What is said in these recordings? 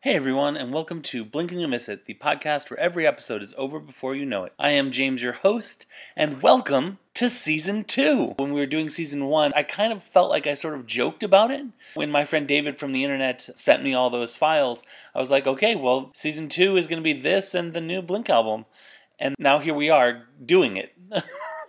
Hey everyone, and welcome to Blinking and Miss It, the podcast where every episode is over before you know it. I am James, your host, and welcome to season two. When we were doing season one, I kind of felt like I sort of joked about it. When my friend David from the internet sent me all those files, I was like, okay, well, season two is going to be this and the new Blink album. And now here we are doing it.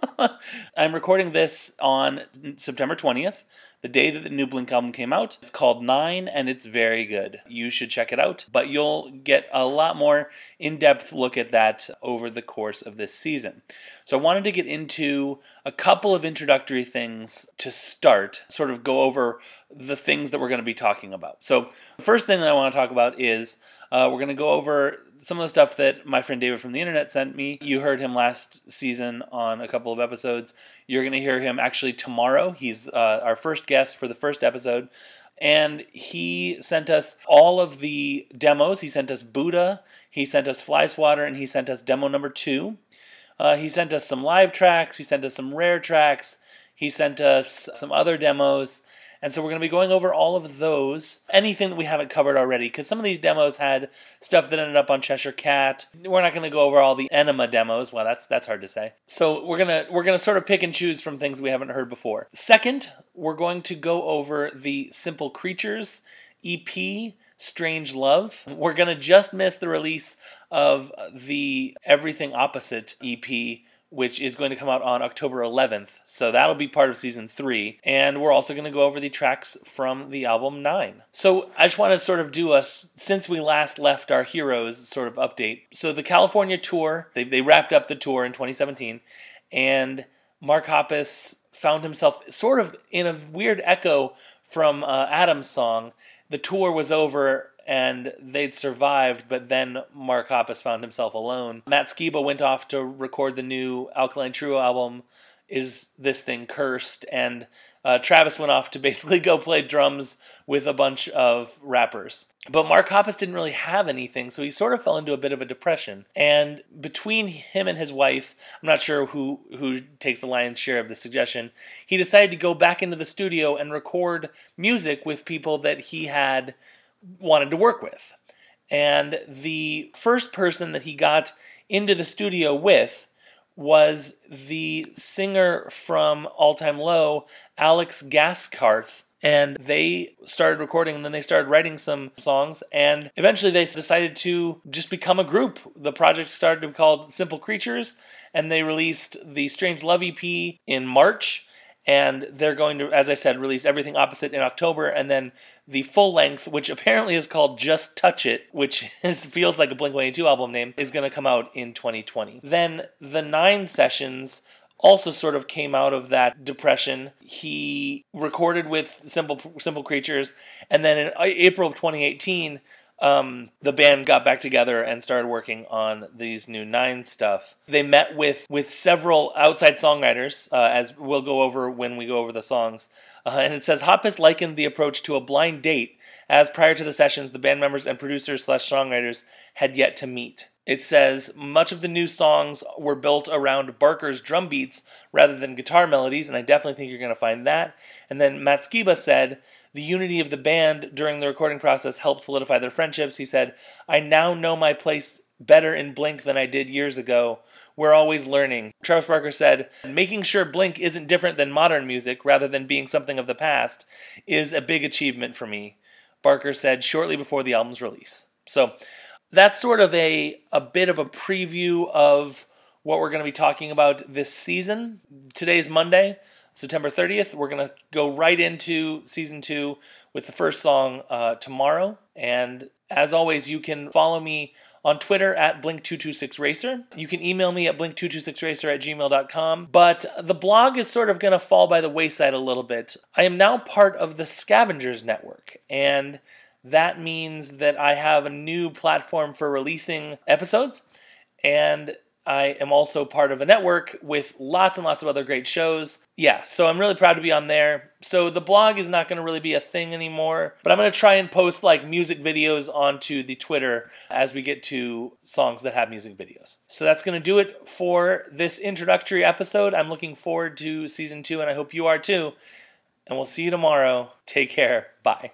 I'm recording this on September 20th, the day that the new Blink album came out. It's called Nine and it's very good. You should check it out, but you'll get a lot more in depth look at that over the course of this season. So I wanted to get into a couple of introductory things to start, sort of go over the things that we're going to be talking about. So, the first thing that I want to talk about is uh, we're going to go over some of the stuff that my friend David from the internet sent me. You heard him last season on a couple of episodes. You're going to hear him actually tomorrow. He's uh, our first guest for the first episode. And he sent us all of the demos. He sent us Buddha, he sent us Fly Swatter, and he sent us demo number two. Uh, he sent us some live tracks, he sent us some rare tracks, he sent us some other demos. And so we're going to be going over all of those, anything that we haven't covered already, because some of these demos had stuff that ended up on Cheshire Cat. We're not going to go over all the Enema demos. Well, that's that's hard to say. So we're gonna we're gonna sort of pick and choose from things we haven't heard before. Second, we're going to go over the Simple Creatures EP. Strange Love. We're to just miss the release of the Everything Opposite EP which is going to come out on October 11th. So that'll be part of season three. And we're also going to go over the tracks from the album Nine. So I just want to sort of do a, since we last left our heroes sort of update. So the California tour, they, they wrapped up the tour in 2017. And Mark Hoppus found himself sort of in a weird echo from uh, Adam's song. The tour was over and they'd survived, but then Mark Hoppus found himself alone. Matt Skiba went off to record the new Alkaline Trio album, Is This Thing Cursed? And uh, Travis went off to basically go play drums with a bunch of rappers. But Mark Hoppus didn't really have anything, so he sort of fell into a bit of a depression. And between him and his wife, I'm not sure who, who takes the lion's share of the suggestion, he decided to go back into the studio and record music with people that he had wanted to work with. And the first person that he got into the studio with was the singer from All Time Low, Alex Gaskarth. And they started recording and then they started writing some songs. And eventually they decided to just become a group. The project started to be called Simple Creatures. And they released the Strange Love EP in March and they're going to, as I said, release everything opposite in October, and then the full length, which apparently is called Just Touch It, which is, feels like a Blink 182 album name, is going to come out in 2020. Then the nine sessions also sort of came out of that depression. He recorded with Simple Simple Creatures, and then in uh, April of 2018 um, the band got back together and started working on these new nine stuff. They met with with several outside songwriters, uh, as we'll go over when we go over the songs. Uh, and it says Hoppus likened the approach to a blind date, as prior to the sessions, the band members and producers slash songwriters had yet to meet. It says much of the new songs were built around Barker's drum beats rather than guitar melodies, and I definitely think you're going to find that. And then Matt Skiba said the unity of the band during the recording process helped solidify their friendships. He said, I now know my place better in Blink than I did years ago. We're always learning. Travis Barker said, Making sure Blink isn't different than modern music rather than being something of the past is a big achievement for me, Barker said shortly before the album's release. So that's sort of a, a bit of a preview of what we're going to be talking about this season. Today's Monday. September 30th. We're going to go right into season two with the first song uh, tomorrow. And as always, you can follow me on Twitter at Blink226Racer. You can email me at Blink226Racer at gmail.com. But the blog is sort of going to fall by the wayside a little bit. I am now part of the Scavengers Network. And that means that I have a new platform for releasing episodes. And I am also part of a network with lots and lots of other great shows. Yeah, so I'm really proud to be on there. So the blog is not going to really be a thing anymore, but I'm going to try and post like music videos onto the Twitter as we get to songs that have music videos. So that's going to do it for this introductory episode. I'm looking forward to season two, and I hope you are too. And we'll see you tomorrow. Take care. Bye.